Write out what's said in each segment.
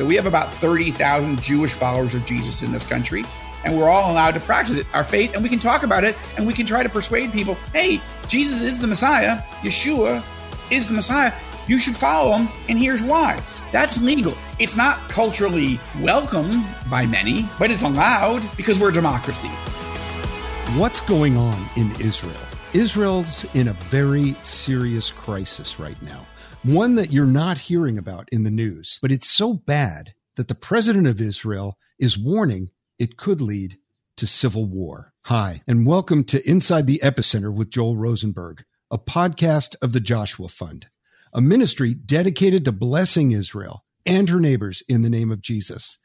that we have about 30,000 Jewish followers of Jesus in this country, and we're all allowed to practice it, our faith, and we can talk about it, and we can try to persuade people hey, Jesus is the Messiah, Yeshua is the Messiah, you should follow him, and here's why. That's legal. It's not culturally welcome by many, but it's allowed because we're a democracy. What's going on in Israel? Israel's in a very serious crisis right now one that you're not hearing about in the news. But it's so bad that the president of Israel is warning it could lead to civil war. Hi, and welcome to Inside the Epicenter with Joel Rosenberg, a podcast of the Joshua Fund, a ministry dedicated to blessing Israel and her neighbors in the name of Jesus.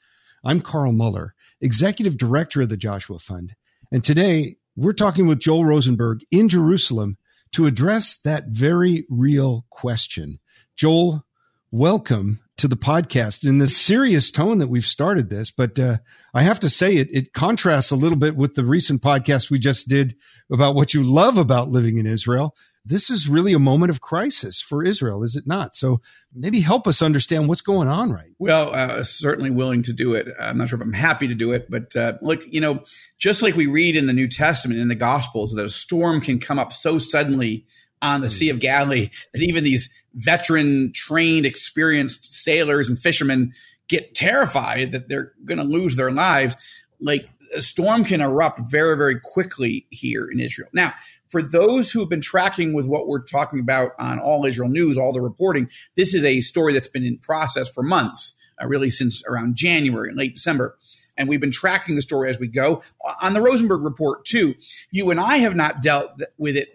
I'm Carl Moeller, executive director of the Joshua Fund, and today we're talking with Joel Rosenberg in Jerusalem to address that very real question Joel, welcome to the podcast in the serious tone that we've started this. But uh, I have to say, it, it contrasts a little bit with the recent podcast we just did about what you love about living in Israel. This is really a moment of crisis for Israel, is it not? So maybe help us understand what's going on right well uh, certainly willing to do it i'm not sure if i'm happy to do it but uh, look you know just like we read in the new testament in the gospels that a storm can come up so suddenly on the Sea of Galilee that even these veteran, trained, experienced sailors and fishermen get terrified that they're going to lose their lives. Like a storm can erupt very, very quickly here in Israel. Now, for those who have been tracking with what we're talking about on All Israel News, all the reporting, this is a story that's been in process for months, uh, really since around January, and late December. And we've been tracking the story as we go. On the Rosenberg report, too, you and I have not dealt with it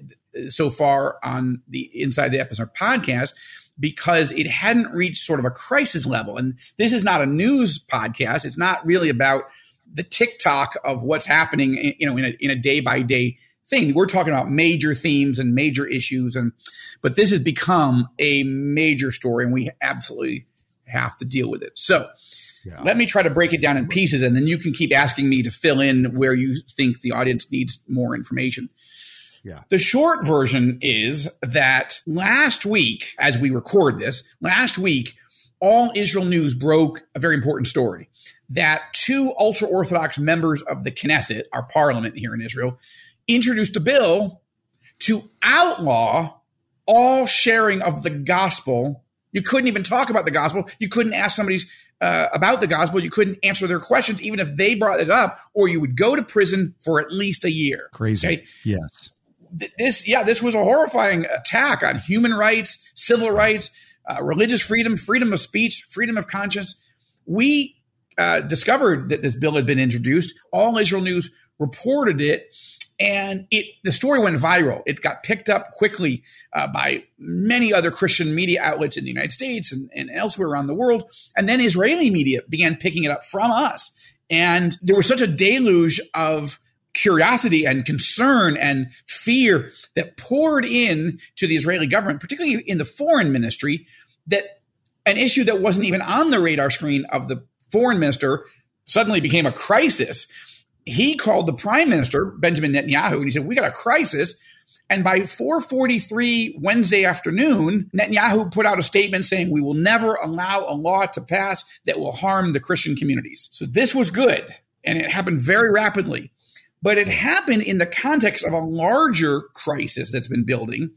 so far on the Inside the Epicenter podcast because it hadn't reached sort of a crisis level. And this is not a news podcast. It's not really about the TikTok of what's happening, eh, you know, in a, in a day by day thing. We're talking about major themes and major issues, and but this has become a major story, and we absolutely have to deal with it. So. Yeah. Let me try to break it down in pieces, and then you can keep asking me to fill in where you think the audience needs more information. Yeah. The short version is that last week, as we record this, last week, all Israel News broke a very important story that two ultra Orthodox members of the Knesset, our parliament here in Israel, introduced a bill to outlaw all sharing of the gospel. You couldn't even talk about the gospel. You couldn't ask somebody uh, about the gospel. You couldn't answer their questions, even if they brought it up, or you would go to prison for at least a year. Crazy. Okay? Yes this, yeah, this was a horrifying attack on human rights, civil rights, uh, religious freedom, freedom of speech, freedom of conscience. We uh, discovered that this bill had been introduced. All Israel News reported it, and it the story went viral. It got picked up quickly uh, by many other Christian media outlets in the United States and, and elsewhere around the world. And then Israeli media began picking it up from us. And there was such a deluge of curiosity and concern and fear that poured in to the Israeli government, particularly in the foreign ministry, that an issue that wasn't even on the radar screen of the foreign minister suddenly became a crisis. He called the prime minister, Benjamin Netanyahu, and he said, We got a crisis. And by 4:43 Wednesday afternoon, Netanyahu put out a statement saying we will never allow a law to pass that will harm the Christian communities. So this was good, and it happened very rapidly but it happened in the context of a larger crisis that's been building.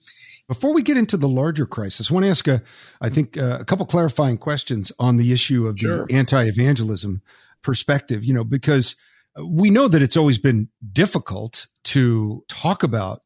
Before we get into the larger crisis, I want to ask a, I think uh, a couple clarifying questions on the issue of sure. the anti-evangelism perspective. You know, because we know that it's always been difficult to talk about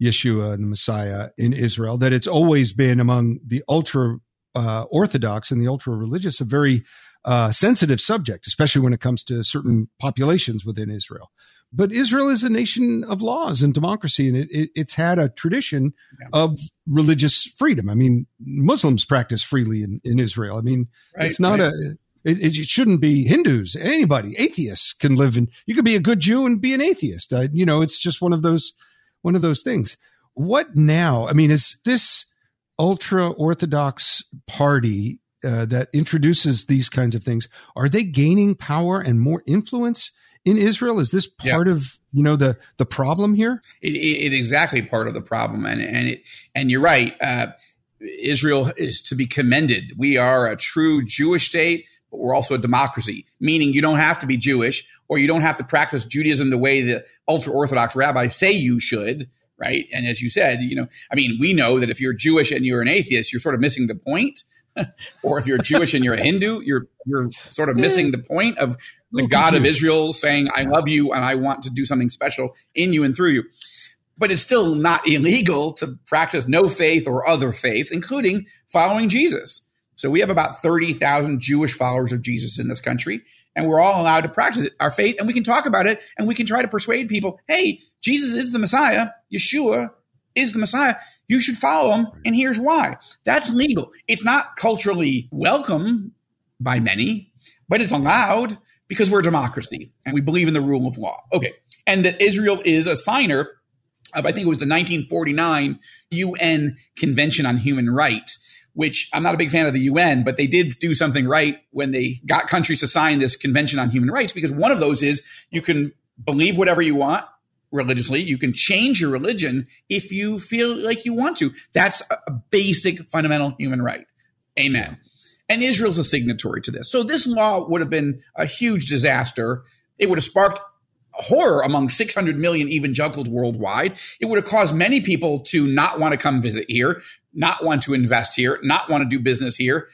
Yeshua and the Messiah in Israel. That it's always been among the ultra uh, orthodox and the ultra religious a very uh, sensitive subject, especially when it comes to certain populations within Israel but Israel is a nation of laws and democracy, and it, it, it's had a tradition yeah. of religious freedom. I mean, Muslims practice freely in, in Israel. I mean, right, it's not right. a it, it, shouldn't be Hindus. Anybody, atheists can live in. You could be a good Jew and be an atheist. Uh, you know, it's just one of those one of those things. What now? I mean, is this ultra orthodox party uh, that introduces these kinds of things? Are they gaining power and more influence? In Israel? Is this part yeah. of you know the the problem here? It, it, it exactly part of the problem, and and it and you're right. Uh, Israel is to be commended. We are a true Jewish state, but we're also a democracy, meaning you don't have to be Jewish or you don't have to practice Judaism the way the ultra Orthodox rabbis say you should, right? And as you said, you know, I mean, we know that if you're Jewish and you're an atheist, you're sort of missing the point. or if you're Jewish and you're a Hindu, you're you're sort of missing the point of the God of Israel saying, "I love you and I want to do something special in you and through you." But it's still not illegal to practice no faith or other faiths, including following Jesus. So we have about 30,000 Jewish followers of Jesus in this country, and we're all allowed to practice it, our faith, and we can talk about it, and we can try to persuade people, hey, Jesus is the Messiah, Yeshua is the Messiah. You should follow them, and here's why. That's legal. It's not culturally welcome by many, but it's allowed because we're a democracy and we believe in the rule of law. Okay. And that Israel is a signer of, I think it was the 1949 UN Convention on Human Rights, which I'm not a big fan of the UN, but they did do something right when they got countries to sign this Convention on Human Rights, because one of those is you can believe whatever you want religiously. You can change your religion if you feel like you want to. That's a basic fundamental human right. Amen. And Israel's a signatory to this. So this law would have been a huge disaster. It would have sparked horror among 600 million evangelicals worldwide. It would have caused many people to not want to come visit here, not want to invest here, not want to do business here.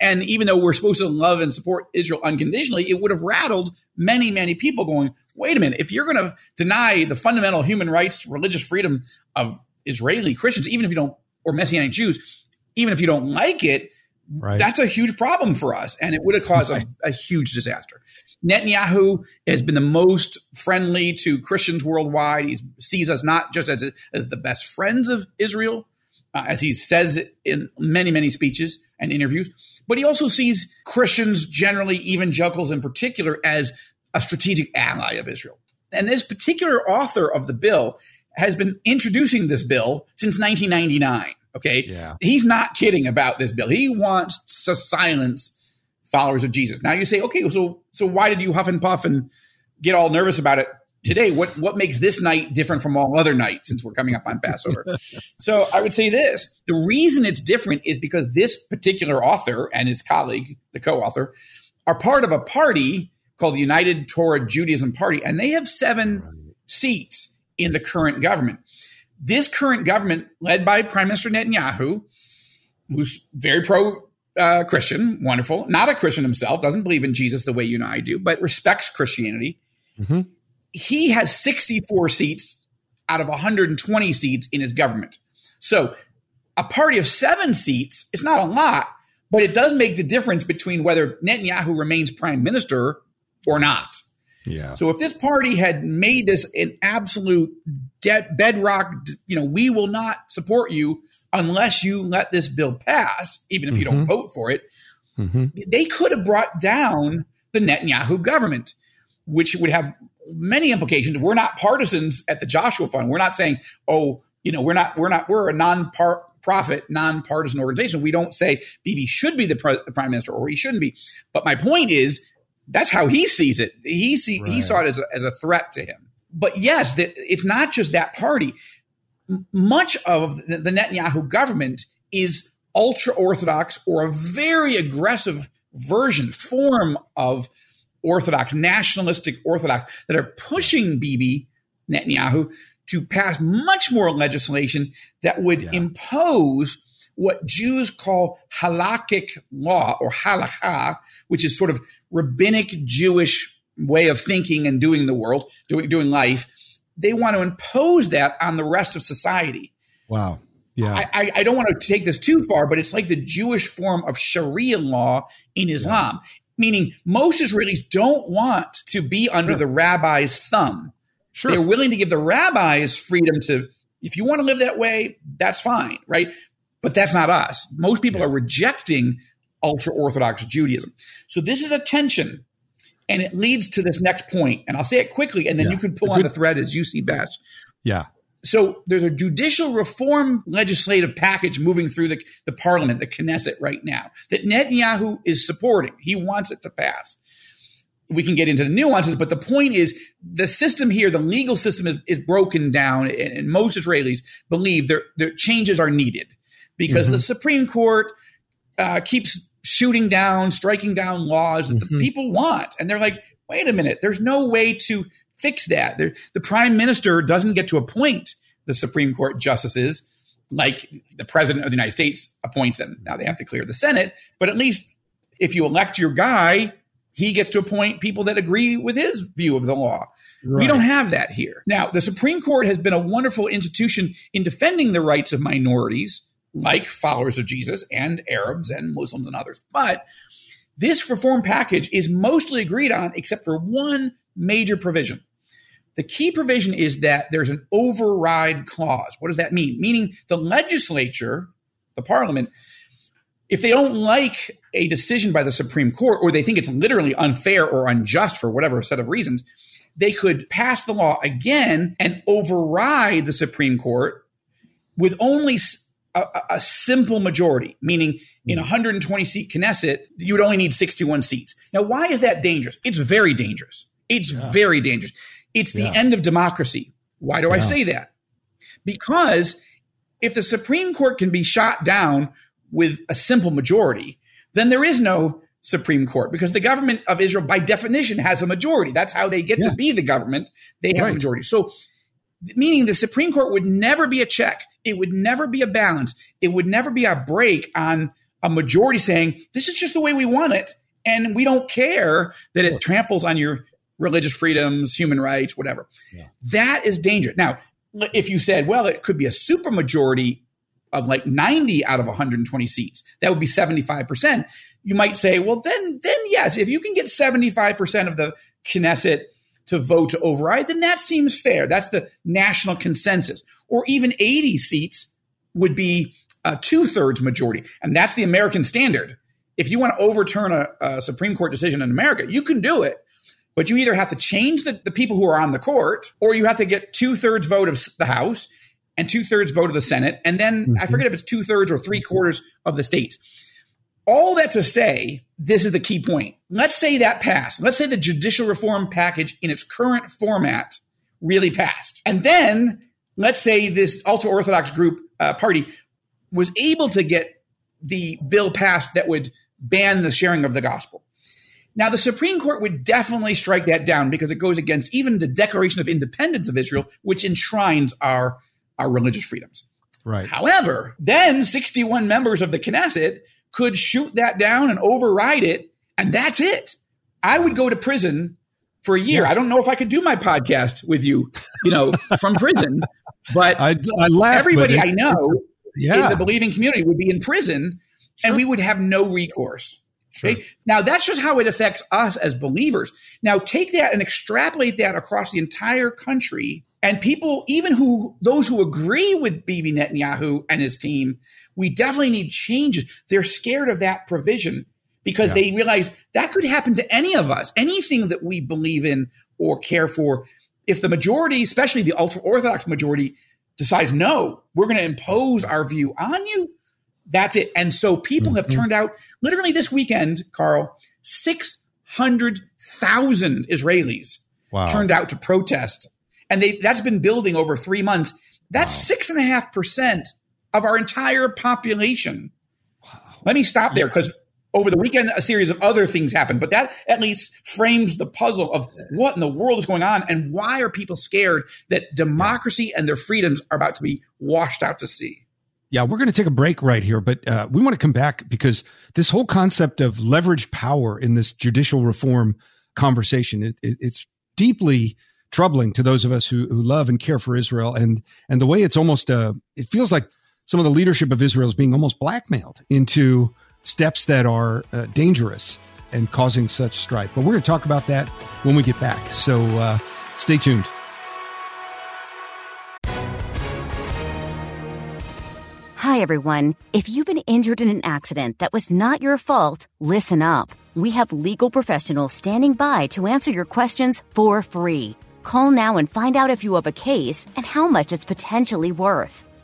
And even though we're supposed to love and support Israel unconditionally, it would have rattled many, many people going, wait a minute, if you're going to deny the fundamental human rights, religious freedom of Israeli Christians, even if you don't, or Messianic Jews, even if you don't like it, right. that's a huge problem for us. And it would have caused a, a huge disaster. Netanyahu has been the most friendly to Christians worldwide. He sees us not just as, as the best friends of Israel, uh, as he says in many, many speeches and interviews, but he also sees Christians, generally evangelicals in particular, as a strategic ally of Israel. And this particular author of the bill has been introducing this bill since 1999. Okay. Yeah. He's not kidding about this bill. He wants to silence followers of Jesus. Now you say, okay, so so why did you huff and puff and get all nervous about it today? What what makes this night different from all other nights since we're coming up on Passover? so I would say this: the reason it's different is because this particular author and his colleague, the co-author, are part of a party called the United Torah Judaism Party, and they have seven seats in the current government. This current government, led by Prime Minister Netanyahu, who's very pro uh, Christian, wonderful, not a Christian himself, doesn't believe in Jesus the way you and I do, but respects Christianity. Mm-hmm. He has 64 seats out of 120 seats in his government. So a party of seven seats is not a lot, but it does make the difference between whether Netanyahu remains prime minister or not. Yeah. So if this party had made this an absolute de- bedrock, you know, we will not support you unless you let this bill pass, even if you mm-hmm. don't vote for it, mm-hmm. they could have brought down the Netanyahu government, which would have many implications. We're not partisans at the Joshua Fund. We're not saying, oh, you know, we're not, we're not, we're a non-profit, non-partisan organization. We don't say Bibi should be the, pre- the prime minister or he shouldn't be. But my point is, that's how he sees it. He see right. he saw it as a, as a threat to him. But yes, the, it's not just that party. Much of the, the Netanyahu government is ultra orthodox or a very aggressive version form of orthodox nationalistic orthodox that are pushing Bibi Netanyahu to pass much more legislation that would yeah. impose what Jews call halakhic law or halakha, which is sort of rabbinic Jewish way of thinking and doing the world, doing, doing life. They want to impose that on the rest of society. Wow. Yeah. I, I, don't want to take this too far, but it's like the Jewish form of Sharia law in Islam, yeah. meaning most Israelis don't want to be under sure. the rabbi's thumb. Sure. They're willing to give the rabbis freedom to, if you want to live that way, that's fine, right? But that's not us. Most people yeah. are rejecting ultra Orthodox Judaism. So this is a tension. And it leads to this next point. and I'll say it quickly, and then yeah. you can pull on the thread as you see best. Yeah. So there's a judicial reform legislative package moving through the, the parliament, the Knesset right now, that Netanyahu is supporting. He wants it to pass. We can get into the nuances, but the point is the system here, the legal system is, is broken down, and, most Israelis believe their, there changes are needed because mm-hmm. the Supreme Court uh, keeps shooting down, striking down laws that mm-hmm. the people want. And they're like, wait a minute, there's no way to fix that. They're, the prime minister doesn't get to appoint the Supreme Court justices like the president of the United States appoints them. Now they have to clear the Senate, but at least if you elect your guy, he gets to appoint people that agree with his view of the law. Right. We don't have that here. Now, the Supreme Court has been a wonderful institution in defending the rights of minorities like followers of Jesus and Arabs and Muslims and others. But this reform package is mostly agreed on except for one major provision. The key provision is that there's an override clause. What does that mean? Meaning the legislature, the parliament, if they don't like a decision by the Supreme Court or they think it's literally unfair or unjust for whatever set of reasons, they could pass the law again and override the Supreme Court with only a, a simple majority, meaning in hmm. a 120 seat Knesset, you would only need 61 seats. Now, why is that dangerous? It's very dangerous. It's yeah. very dangerous. It's the yeah. end of democracy. Why do yeah. I say that? Because if the Supreme Court can be shot down with a simple majority, then there is no Supreme Court because the government of Israel, by definition, has a majority. That's how they get yeah. to be the government. They have right. a majority. So, meaning the Supreme Court would never be a check. It would never be a balance. It would never be a brake on a majority saying, this is just the way we want it. And we don't care that it tramples on your religious freedoms, human rights, whatever. Yeah. That is dangerous. Now, if you said, well, it could be a supermajority of like 90 out of 120 seats, that would be 75%. You might say, well, then, then yes, if you can get 75% of the Knesset to vote to override, then that seems fair. That's the national consensus. Or even 80 seats would be a two thirds majority. And that's the American standard. If you want to overturn a, a Supreme Court decision in America, you can do it but you either have to change the, the people who are on the court or you have to get two thirds vote of the House and two thirds vote of the Senate. And then mm-hmm. I forget if it's two thirds or three quarters of the states. All that to say, this is the key point. Let's say that passed. Let's say the judicial reform package in its current format really passed. And then let's say this ultra Orthodox group uh, party was able to get the bill passed that would ban the sharing of the gospel. Now, the Supreme Court would definitely strike that down because it goes against even the Declaration of Independence of Israel, which enshrines our, our religious freedoms. Right. However, then 61 members of the Knesset could shoot that down and override it, and that's it. I would go to prison for a year. Yeah. I don't know if I could do my podcast with you, you know, from prison, but I, I laugh, everybody it, I know yeah. in the believing community would be in prison, sure. and we would have no recourse. Sure. Okay. Now that's just how it affects us as believers. Now take that and extrapolate that across the entire country. And people, even who those who agree with Bibi Netanyahu and his team, we definitely need changes. They're scared of that provision because yeah. they realize that could happen to any of us. Anything that we believe in or care for, if the majority, especially the ultra orthodox majority, decides no, we're going to impose our view on you, that's it. And so people have mm-hmm. turned out literally this weekend, Carl, 600,000 Israelis wow. turned out to protest. And they, that's been building over three months. That's six and a half percent of our entire population. Wow. Let me stop there because over the weekend, a series of other things happened, but that at least frames the puzzle of what in the world is going on and why are people scared that democracy and their freedoms are about to be washed out to sea. Yeah, we're going to take a break right here, but uh, we want to come back because this whole concept of leverage power in this judicial reform conversation, it, it, it's deeply troubling to those of us who, who love and care for Israel. And, and the way it's almost, uh, it feels like some of the leadership of Israel is being almost blackmailed into steps that are uh, dangerous and causing such strife. But we're going to talk about that when we get back. So uh, stay tuned. Hi, everyone. If you've been injured in an accident that was not your fault, listen up. We have legal professionals standing by to answer your questions for free. Call now and find out if you have a case and how much it's potentially worth.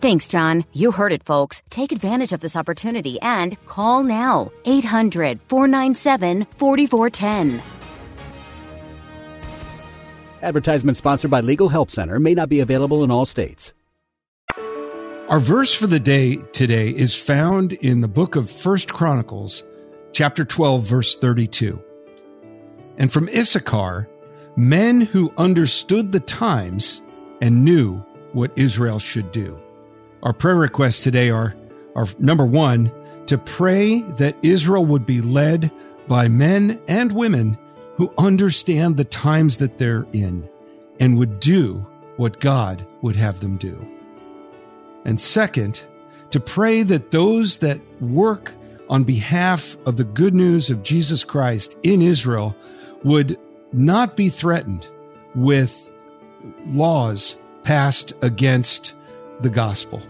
Thanks, John. You heard it, folks. Take advantage of this opportunity and call now. 800 497 4410. Advertisement sponsored by Legal Help Center may not be available in all states. Our verse for the day today is found in the book of First Chronicles, chapter 12, verse 32. And from Issachar, men who understood the times and knew what Israel should do. Our prayer requests today are, are number one, to pray that Israel would be led by men and women who understand the times that they're in and would do what God would have them do. And second, to pray that those that work on behalf of the good news of Jesus Christ in Israel would not be threatened with laws passed against the gospel.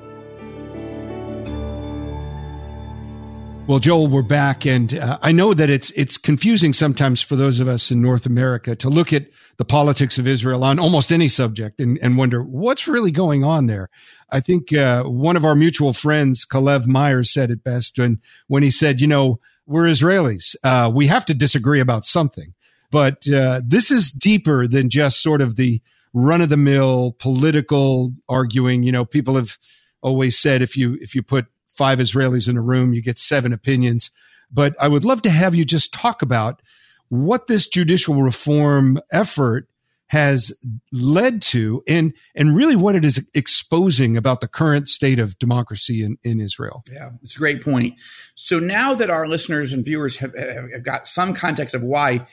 Well, Joel, we're back, and uh, I know that it's it's confusing sometimes for those of us in North America to look at the politics of Israel on almost any subject and, and wonder what's really going on there. I think uh, one of our mutual friends, Calev Myers, said it best when when he said, "You know, we're Israelis. Uh, we have to disagree about something, but uh, this is deeper than just sort of the run of the mill political arguing. You know, people have always said if you if you put five Israelis in a room, you get seven opinions. But I would love to have you just talk about what this judicial reform effort has led to and and really what it is exposing about the current state of democracy in, in Israel. Yeah, it's a great point. So now that our listeners and viewers have, have got some context of why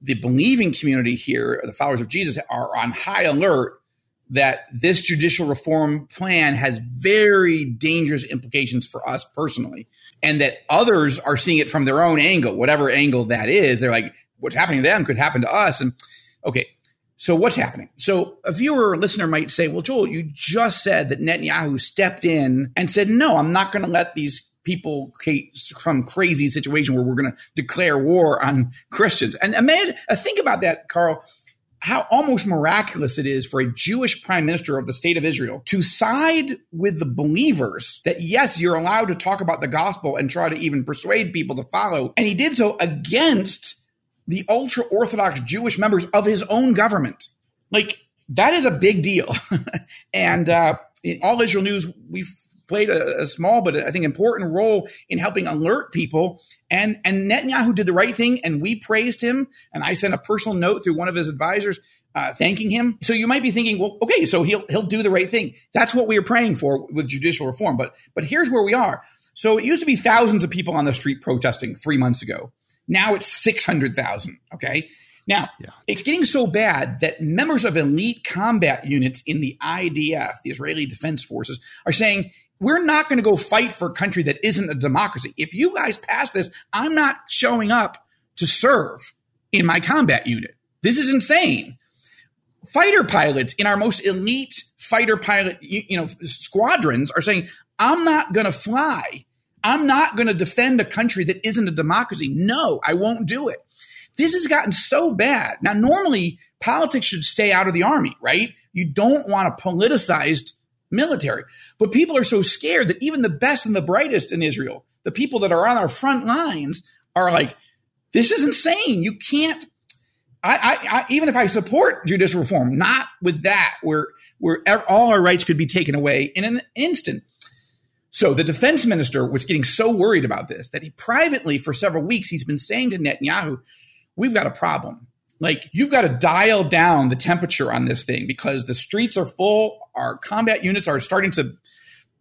the believing community here, the followers of Jesus, are on high alert that this judicial reform plan has very dangerous implications for us personally, and that others are seeing it from their own angle, whatever angle that is. They're like, what's happening to them could happen to us. And okay, so what's happening? So a viewer or listener might say, well, Joel, you just said that Netanyahu stepped in and said, no, I'm not going to let these people from crazy situation where we're going to declare war on Christians. And imagine, uh, think about that, Carl how almost miraculous it is for a Jewish prime minister of the state of Israel to side with the believers that yes, you're allowed to talk about the gospel and try to even persuade people to follow. And he did so against the ultra Orthodox Jewish members of his own government. Like, that is a big deal. and uh, in All Israel News, we've played a, a, small but I think important role in helping alert people. And and Netanyahu did the right thing, and we praised him. And I sent a personal note through one of his advisors. Uh, thanking him. So you might be thinking, well, okay, so he'll he'll do the right thing. That's what we are praying for with judicial reform. But but here's where we are. So it used to be thousands of people on the street protesting three months ago. Now it's six hundred thousand. Okay. Now, yeah. it's getting so bad that members of elite combat units in the IDF, the Israeli Defense Forces, are saying we're not going to go fight for a country that isn't a democracy. If you guys pass this, I'm not showing up to serve in my combat unit. This is insane. Fighter pilots in our most elite fighter pilot, you, you know, squadrons are saying, I'm not going to fly. I'm not going to defend a country that isn't a democracy. No, I won't do it. This has gotten so bad. Now, normally politics should stay out of the army, right? You don't want a politicized military. But people are so scared that even the best and the brightest in Israel, the people that are on our front lines, are like, this is insane. You can't. I, I, I, even if I support judicial reform, not with that, where where all our rights could be taken away in an instant. So the defense minister was getting so worried about this that he privately, for several weeks, he's been saying to Netanyahu, "We've got a problem like you've got to dial down the temperature on this thing because the streets are full. Our combat units are starting to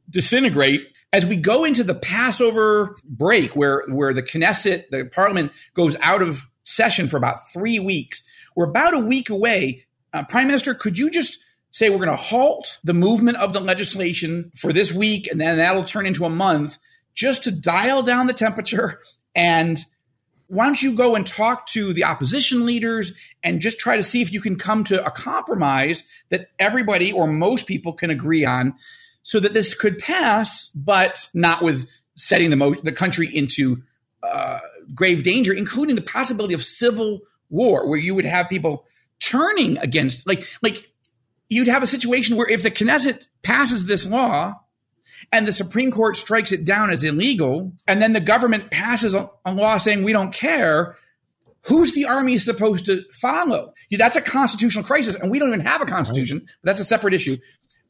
disintegrate as we go into the Passover break, where where the Knesset, the Parliament, goes out of session for about three weeks. We're about a week away. Uh, Prime Minister, could you just say we're going to halt the movement of the legislation for this week, and then that'll turn into a month, just to dial down the temperature and why don't you go and talk to the opposition leaders and just try to see if you can come to a compromise that everybody or most people can agree on so that this could pass, but not with setting the, mo- the country into uh, grave danger, including the possibility of civil war, where you would have people turning against, like, like you'd have a situation where if the Knesset passes this law and the Supreme Court strikes it down as illegal, and then the government passes a, a law saying we don't care, who's the army supposed to follow? That's a constitutional crisis, and we don't even have a constitution. That's a separate issue.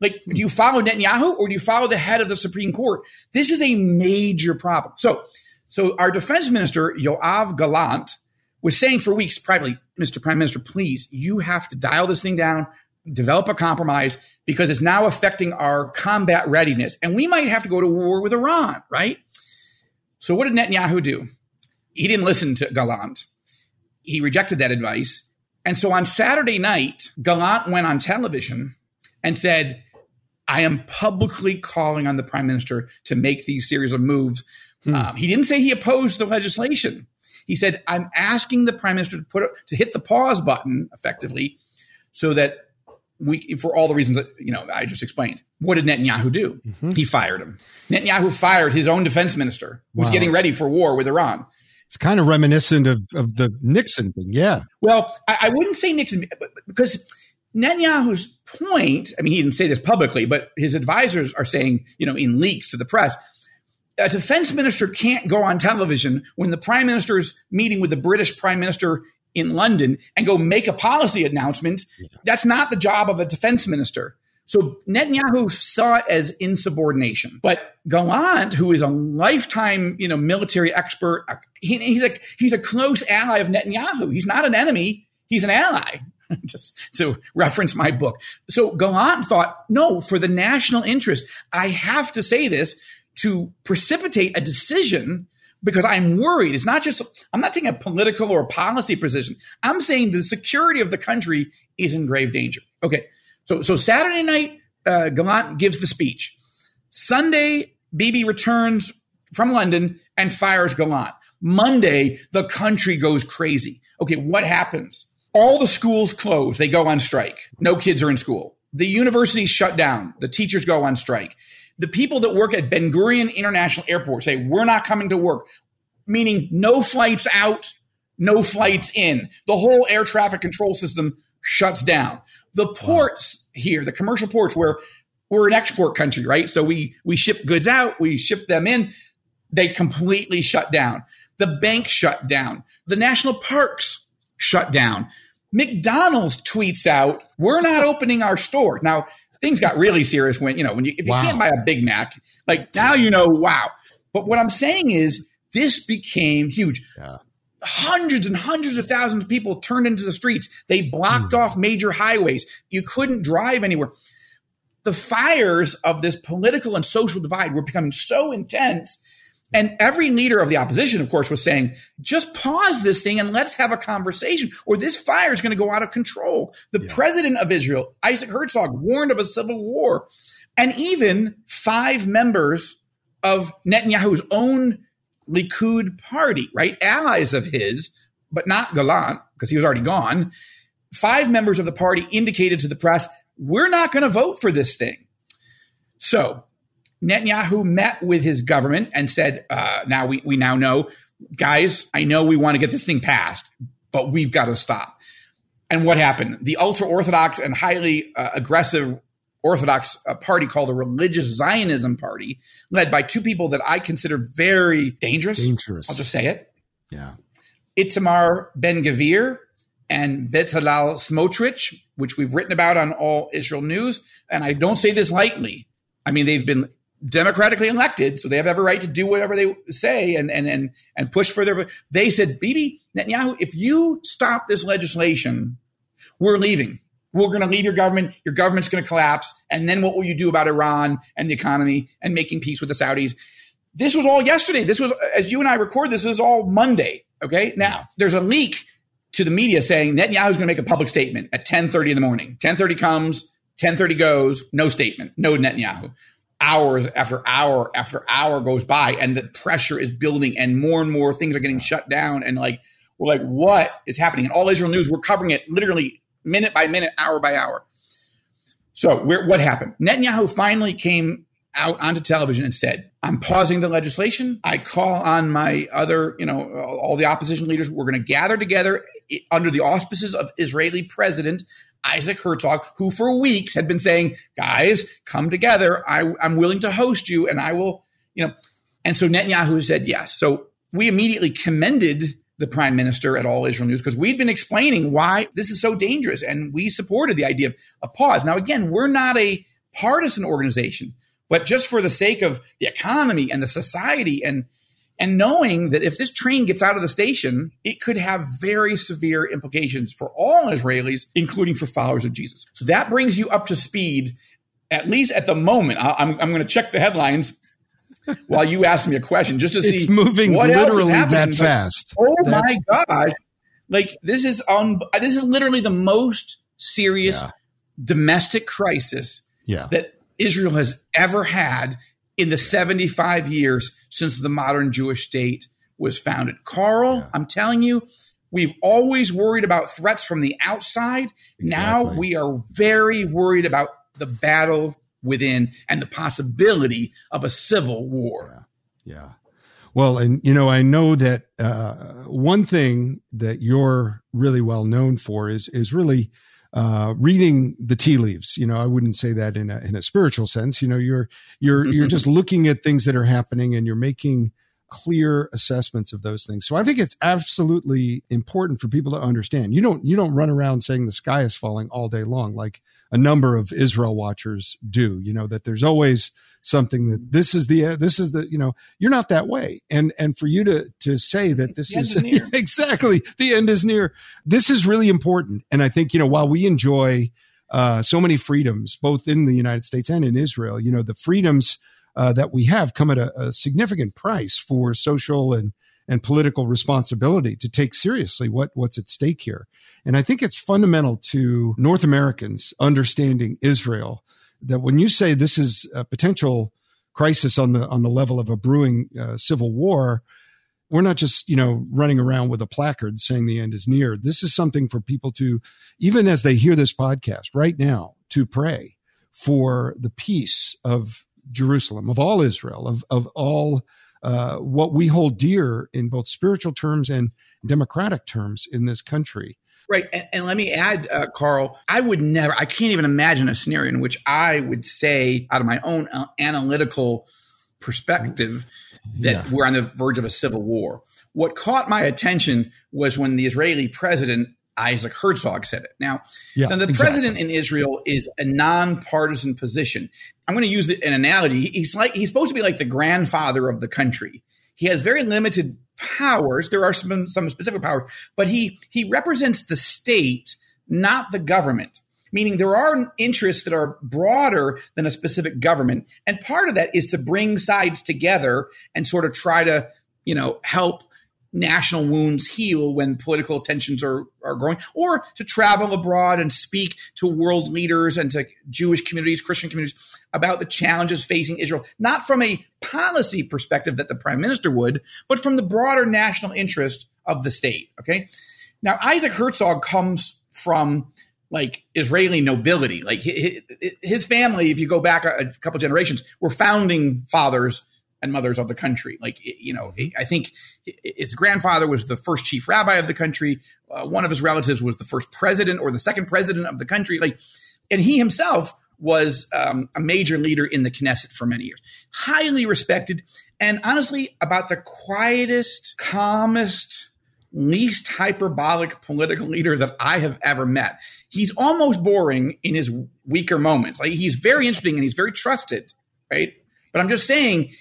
Like, do you follow Netanyahu or do you follow the head of the Supreme Court? This is a major problem. So, so our defense minister Yoav Gallant was saying for weeks privately, Mr. Prime Minister, please, you have to dial this thing down, develop a compromise because it's now affecting our combat readiness, and we might have to go to war with Iran, right? So, what did Netanyahu do? He didn't listen to Gallant. He rejected that advice. And so on Saturday night, Gallant went on television and said, I am publicly calling on the prime minister to make these series of moves. Hmm. Uh, he didn't say he opposed the legislation. He said, I'm asking the prime minister to put to hit the pause button effectively so that we, for all the reasons that, you know, I just explained. What did Netanyahu do? Mm-hmm. He fired him. Netanyahu fired his own defense minister who's wow. getting ready for war with Iran. It's kind of reminiscent of, of the Nixon thing. Yeah. Well, I, I wouldn't say Nixon because Netanyahu's point, I mean, he didn't say this publicly, but his advisors are saying, you know, in leaks to the press, a defense minister can't go on television when the prime minister is meeting with the British prime minister in London and go make a policy announcement. Yeah. That's not the job of a defense minister. So Netanyahu saw it as insubordination. But Gallant, who is a lifetime, you know, military expert, he, he's a he's a close ally of Netanyahu. He's not an enemy. He's an ally. just to reference my book. So Gallant thought, no, for the national interest, I have to say this to precipitate a decision because I'm worried. It's not just, I'm not taking a political or policy position. I'm saying the security of the country is in grave danger. Okay. So, so Saturday night, uh, Gallant gives the speech. Sunday, Bibi returns from London and fires Gallant. Monday, the country goes crazy. Okay, what happens? All the schools close. They go on strike. No kids are in school. The universities shut down. The teachers go on strike. The people that work at Ben Gurion International Airport say, we're not coming to work, meaning no flights out, no flights in. The whole air traffic control system shuts down. The ports here, the commercial ports where we're an export country, right? So we, we ship goods out, we ship them in. They completely shut down. The bank shut down. The national parks shut down. McDonald's tweets out, "We're not opening our store." Now, things got really serious when, you know, when you if you wow. can't buy a Big Mac, like now you know, wow. But what I'm saying is this became huge. Yeah. Hundreds and hundreds of thousands of people turned into the streets. They blocked mm. off major highways. You couldn't drive anywhere. The fires of this political and social divide were becoming so intense and every leader of the opposition, of course, was saying, just pause this thing and let's have a conversation, or this fire is going to go out of control. The yeah. president of Israel, Isaac Herzog, warned of a civil war. And even five members of Netanyahu's own Likud party, right? Allies of his, but not Gallant, because he was already gone. Five members of the party indicated to the press, we're not going to vote for this thing. So Netanyahu met with his government and said, uh, now we, we now know, guys, I know we want to get this thing passed, but we've got to stop. And what happened? The ultra Orthodox and highly uh, aggressive Orthodox uh, party called the Religious Zionism Party, led by two people that I consider very dangerous. Dangerous. I'll just say it. Yeah. Itamar Ben Gvir and Bezalel Smotrich, which we've written about on All Israel News. And I don't say this lightly. I mean, they've been democratically elected, so they have every right to do whatever they say and and and and push for their. They said, Bibi Netanyahu, if you stop this legislation, we're leaving. We're going to leave your government. Your government's going to collapse, and then what will you do about Iran and the economy and making peace with the Saudis? This was all yesterday. This was as you and I record. This is all Monday. Okay, now there's a leak to the media saying Netanyahu is going to make a public statement at 10:30 in the morning. 10:30 comes. 10:30 goes. No statement. No Netanyahu hours after hour after hour goes by and the pressure is building and more and more things are getting shut down and like we're like what is happening and all israel news we're covering it literally minute by minute hour by hour so what happened netanyahu finally came out onto television and said, I'm pausing the legislation. I call on my other, you know, all the opposition leaders. We're going to gather together under the auspices of Israeli President Isaac Herzog, who for weeks had been saying, guys, come together. I, I'm willing to host you and I will, you know. And so Netanyahu said yes. So we immediately commended the prime minister at All Israel News because we'd been explaining why this is so dangerous and we supported the idea of a pause. Now, again, we're not a partisan organization, but just for the sake of the economy and the society and and knowing that if this train gets out of the station, it could have very severe implications for all Israelis, including for followers of Jesus. So that brings you up to speed, at least at the moment. I'm, I'm going to check the headlines while you ask me a question just to see it's moving what literally that fast. oh That's, my gosh. Like this is on this is literally the most serious yeah. domestic crisis yeah. that Israel has ever had in the 75 years since the modern Jewish state was founded. Carl, yeah. I'm telling you, we've always worried about threats from the outside. Exactly. Now we are very worried about the battle within and the possibility of a civil war. Yeah. yeah. Well, and you know, I know that uh, one thing that you're really well known for is is really uh, reading the tea leaves. You know, I wouldn't say that in a in a spiritual sense. You know, you're you're you're just looking at things that are happening and you're making clear assessments of those things. So I think it's absolutely important for people to understand. You don't you don't run around saying the sky is falling all day long like a number of Israel watchers do. You know that there's always something that this is the this is the you know you're not that way. And and for you to to say that this is, is exactly. The end is near. This is really important. And i think you know while we enjoy uh, so many freedoms both in the united states and in israel you know the freedoms uh, that we have come at a, a significant price for social and and political responsibility to take seriously what what's at stake here and i think it's fundamental to north americans understanding israel that when you say this is a potential crisis on the on the level of a brewing uh, civil war, we're not just you know running around with a placard saying the end is near. This is something for people to, even as they hear this podcast right now, to pray for the peace of Jerusalem, of all Israel, of of all uh, what we hold dear in both spiritual terms and democratic terms in this country. Right. And, and let me add, uh, Carl, I would never, I can't even imagine a scenario in which I would say, out of my own uh, analytical perspective, that yeah. we're on the verge of a civil war. What caught my attention was when the Israeli president, Isaac Herzog, said it. Now, yeah, now the exactly. president in Israel is a nonpartisan position. I'm going to use an analogy. He's like, he's supposed to be like the grandfather of the country. He has very limited powers. There are some, some specific powers, but he he represents the state, not the government. Meaning there are interests that are broader than a specific government, and part of that is to bring sides together and sort of try to you know help national wounds heal when political tensions are, are growing, or to travel abroad and speak to world leaders and to Jewish communities, Christian communities about the challenges facing Israel, not from a policy perspective that the prime minister would, but from the broader national interest of the state. Okay. Now, Isaac Herzog comes from like Israeli nobility. Like his family, if you go back a couple generations, were founding fathers and mothers of the country. Like, you know, I think his grandfather was the first chief rabbi of the country. Uh, one of his relatives was the first president or the second president of the country. Like, and he himself was um, a major leader in the Knesset for many years, highly respected, and honestly, about the quietest, calmest, least hyperbolic political leader that I have ever met. He's almost boring in his weaker moments. Like he's very interesting and he's very trusted, right? But I'm just saying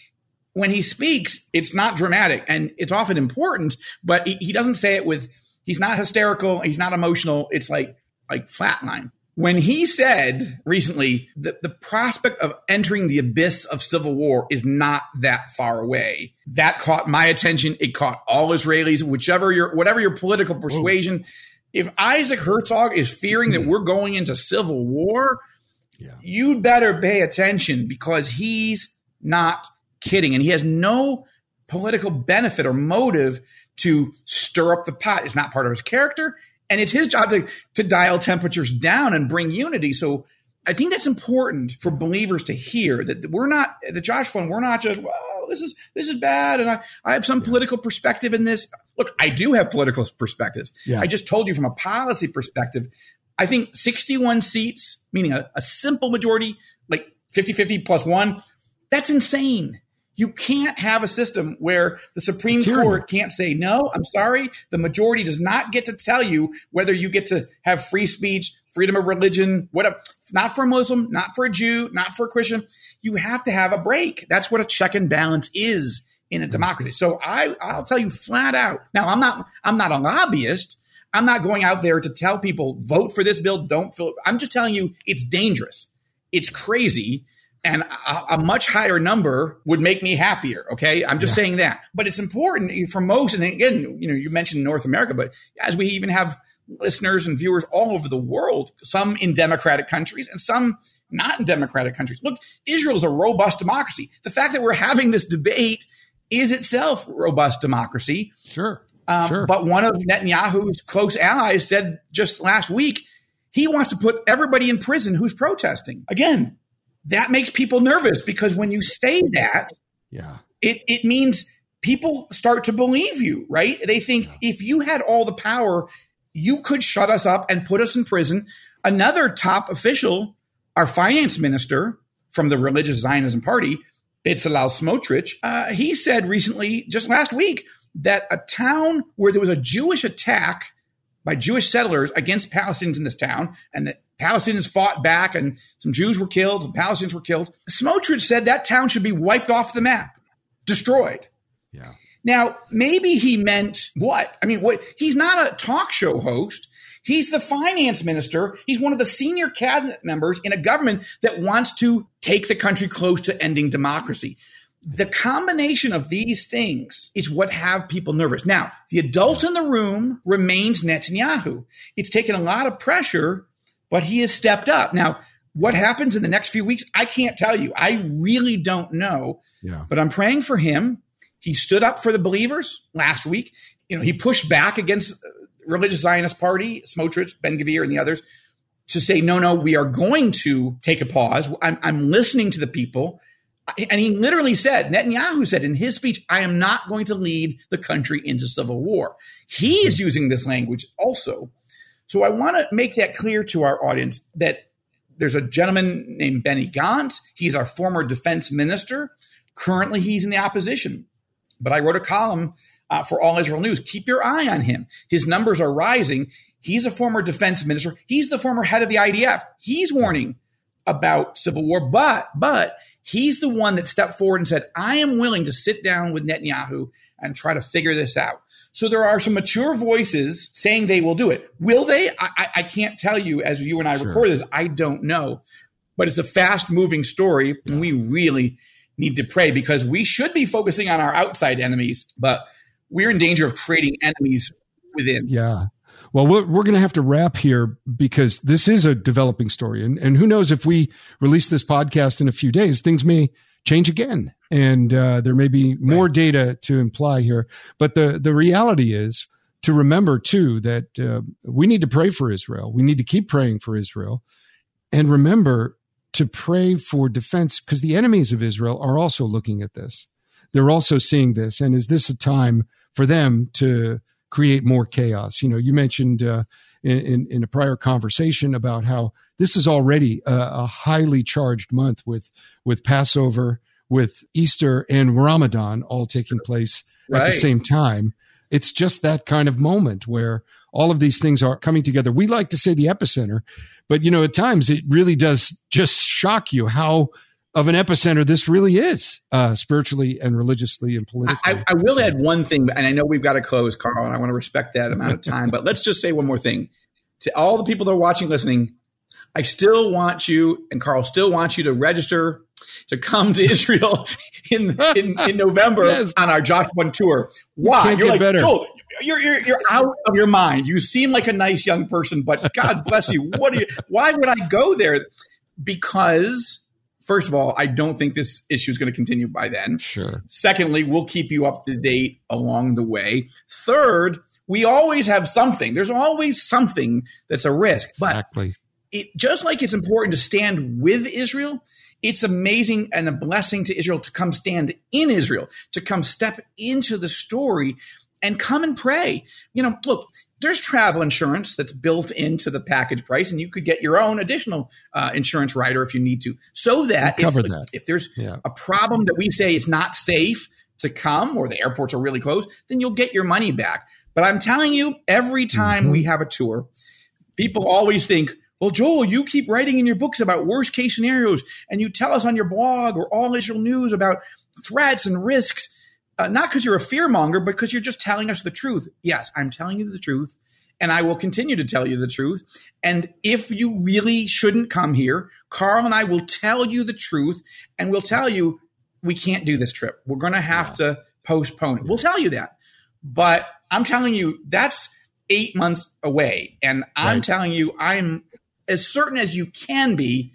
when he speaks, it's not dramatic and it's often important, but he, he doesn't say it with, he's not hysterical. He's not emotional. It's like, like flatline. When he said recently that the prospect of entering the abyss of civil war is not that far away, that caught my attention. It caught all Israelis, whichever your, whatever your political persuasion. If Isaac Herzog is fearing that hmm. we're going into civil war, yeah. you'd better pay attention because he's not kidding. And he has no political benefit or motive to stir up the pot. It's not part of his character. And it's his job to, to dial temperatures down and bring unity. So I think that's important for believers to hear that we're not the Josh Fund. We're not just well, this is this is bad, and I, I have some political perspective in this. Look, I do have political perspectives. Yeah. I just told you from a policy perspective. I think 61 seats, meaning a, a simple majority, like 50 50 plus one, that's insane. You can't have a system where the Supreme Court can't say, no, I'm sorry. The majority does not get to tell you whether you get to have free speech, freedom of religion, whatever. Not for a Muslim, not for a Jew, not for a Christian. You have to have a brake. That's what a check and balance is in a mm-hmm. democracy. So I, I'll tell you flat out. Now, I'm not, I'm not a lobbyist. I'm not going out there to tell people vote for this bill, don't fill. I'm just telling you it's dangerous. It's crazy and a, a, much higher number would make me happier. Okay, I'm just yeah. saying that. But it's important for most, and again, you know, you mentioned North America, but as we even have listeners and viewers all over the world, some in democratic countries and some not in democratic countries. Look, Israel is a robust democracy. The fact that we're having this debate is itself robust democracy. Sure. Um, sure. But one of Netanyahu's close allies said just last week he wants to put everybody in prison who's protesting. Again, that makes people nervous because when you say that, yeah, it, it means people start to believe you, right? They think yeah. if you had all the power, you could shut us up and put us in prison. Another top official, our finance minister from the religious Zionism party, Bezalel Smotrich, uh, he said recently, just last week, that a town where there was a Jewish attack by Jewish settlers against Palestinians in this town, and that Palestinians fought back and some Jews were killed and Palestinians were killed. Smotrich said that town should be wiped off the map, destroyed. Yeah. Now, maybe he meant what? I mean, what he's not a talk show host. He's the finance minister. He's one of the senior cabinet members in a government that wants to take the country close to ending democracy. The combination of these things is what have people nervous. Now, the adult in the room remains Netanyahu. It's taken a lot of pressure but he has stepped up. Now, what happens in the next few weeks, I can't tell you. I really don't know. Yeah. But I'm praying for him. He stood up for the believers last week. You know, he pushed back against religious Zionist party, Smotrich, Ben Gvir, and the others to say, no, no, we are going to take a pause. I'm, I'm listening to the people. And he literally said, Netanyahu said in his speech, I am not going to lead the country into civil war. He is using this language also so I want to make that clear to our audience that there's a gentleman named Benny Gantz. He's our former defense minister. Currently, he's in the opposition. But I wrote a column uh, for All Israel News. Keep your eye on him. His numbers are rising. He's a former defense minister. He's the former head of the IDF. He's warning about civil war, but but he's the one that stepped forward and said, "I am willing to sit down with Netanyahu and try to figure this out." So there are some mature voices saying they will do it. Will they? I, I can't tell you as you and I sure. record this. I don't know. But it's a fast moving story. And we really need to pray because we should be focusing on our outside enemies, but we're in danger of creating enemies within. Yeah. Well, we're, we're going to have to wrap here because this is a developing story. And, and who knows if we release this podcast in a few days, things may change again. And uh, there may be more right. data to imply here. But the, the reality is to remember, too, that uh, we need to pray for Israel. We need to keep praying for Israel. And remember to pray for defense because the enemies of Israel are also looking at this. They're also seeing this. And is this a time for them to create more chaos? You know, you mentioned uh, in, in, in, a prior conversation about how this is already a, a highly charged month with with Passover, with Easter and Ramadan all taking place right. at the same time. It's just that kind of moment where all of these things are coming together. We like to say the epicenter, but you know, at times it really does just shock you how of an epicenter this really is, uh, spiritually and religiously and politically. I, I, will add one thing, and I know we've got to close, Carl, and I want to respect that amount of time, but let's just say one more thing. To all the people that are watching, listening, I still want you, and Carl still wants you to register to come to Israel in in, in November yes. on our Josh One tour. Why? You're like, better. Joel, you're, you're you're out of your mind. You seem like a nice young person, but God bless you. What? You, why would I go there? Because first of all, I don't think this issue is going to continue by then. Sure. Secondly, we'll keep you up to date along the way. Third, we always have something. There's always something that's a risk. Exactly. But it, just like it's important to stand with Israel, it's amazing and a blessing to Israel to come stand in Israel, to come step into the story and come and pray. You know, look, there's travel insurance that's built into the package price, and you could get your own additional uh, insurance rider if you need to. So that if, that. if, there's yeah. a problem that we say it's not safe to come or the airports are really closed, then you'll get your money back. But I'm telling you, every time mm-hmm. we have a tour, people always think, well, Joel, you keep writing in your books about worst case scenarios, and you tell us on your blog or All Israel News about threats and risks uh, not because you're a fear monger, but because you're just telling us the truth. Yes, I'm telling you the truth, and I will continue to tell you the truth. And if you really shouldn't come here, Carl and I will tell you the truth, and we'll tell you we can't do this trip. We're going to have yeah. to postpone it. We'll tell you that. But I'm telling you, that's eight months away. And I'm right. telling you, I'm as certain as you can be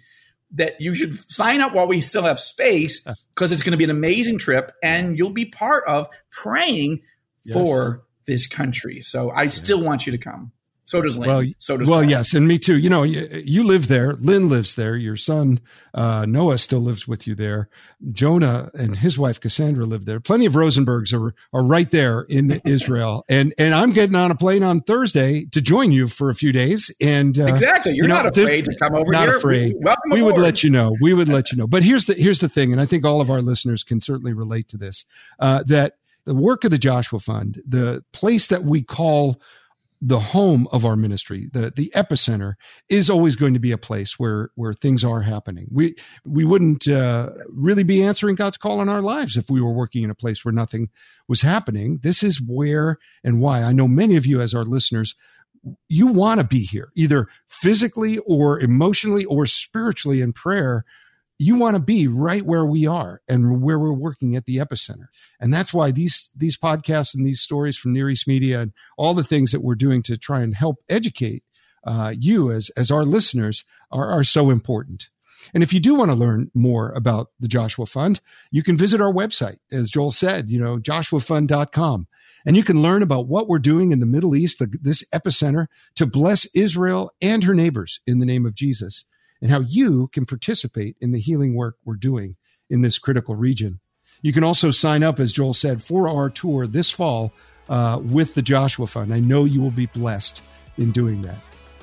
that you should sign up while we still have space uh. because it's going to be an amazing trip and you'll be part of praying yes. for this country. So I yes. still want you to come. So does Lynn. Well, so does well, Paul. yes, and me too. You know, you, you, live there. Lynn lives there. Your son uh, Noah still lives with you there. Jonah and his wife Cassandra live there. Plenty of Rosenbergs are are right there in Israel. And and I'm getting on a plane on Thursday to join you for a few days. And uh, exactly, you're you know, not afraid to come over not here. Afraid. Welcome. We would let you know. We would let you know. But here's the here's the thing, and I think all of our listeners can certainly relate to this. Uh, that the work of the Joshua Fund, the place that we call the home of our ministry, the the epicenter, is always going to be a place where where things are happening. We we wouldn't uh, really be answering God's call in our lives if we were working in a place where nothing was happening. This is where and why I know many of you as our listeners you want to be here, either physically or emotionally or spiritually in prayer you want to be right where we are and where we're working at the epicenter. And that's why these, these podcasts and these stories from Near East Media and all the things that we're doing to try and help educate uh, you as, as our listeners are, are so important. And if you do want to learn more about the Joshua Fund, you can visit our website, as Joel said, you know, joshuafund.com. And you can learn about what we're doing in the Middle East, the, this epicenter, to bless Israel and her neighbors in the name of Jesus and how you can participate in the healing work we're doing in this critical region. You can also sign up, as Joel said, for our tour this fall uh, with the Joshua Fund. I know you will be blessed in doing that.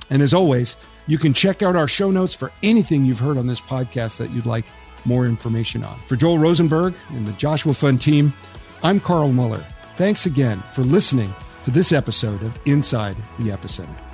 And as always, you can check out our show notes for anything you've heard on this podcast that you'd like more information on. For Joel Rosenberg and the Joshua Fund team, I'm Carl Moeller. Thanks again for listening to this episode of Inside the Epicenter.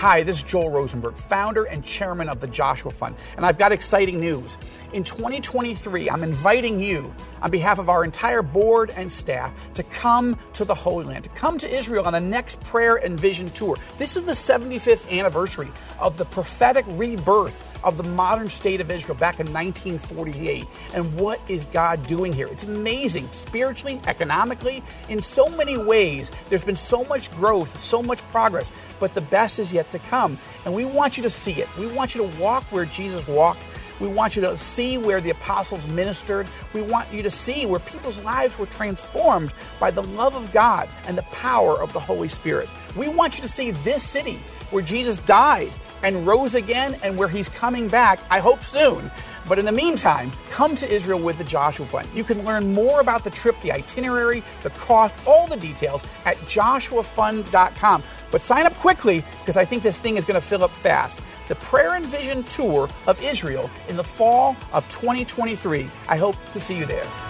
Hi, this is Joel Rosenberg, founder and chairman of the Joshua Fund, and I've got exciting news. In 2023, I'm inviting you, on behalf of our entire board and staff, to come to the Holy Land, to come to Israel on the next prayer and vision tour. This is the 75th anniversary of the prophetic rebirth of the modern state of Israel back in 1948. And what is God doing here? It's amazing, spiritually, economically, in so many ways. There's been so much growth, so much progress, but the best is yet to come. And we want you to see it. We want you to walk where Jesus walked. We want you to see where the apostles ministered. We want you to see where people's lives were transformed by the love of God and the power of the Holy Spirit. We want you to see this city where Jesus died and rose again and where he's coming back, I hope soon. But in the meantime, come to Israel with the Joshua Fund. You can learn more about the trip, the itinerary, the cost, all the details at joshuafund.com. But sign up quickly because I think this thing is going to fill up fast. The Prayer and Vision Tour of Israel in the fall of 2023. I hope to see you there.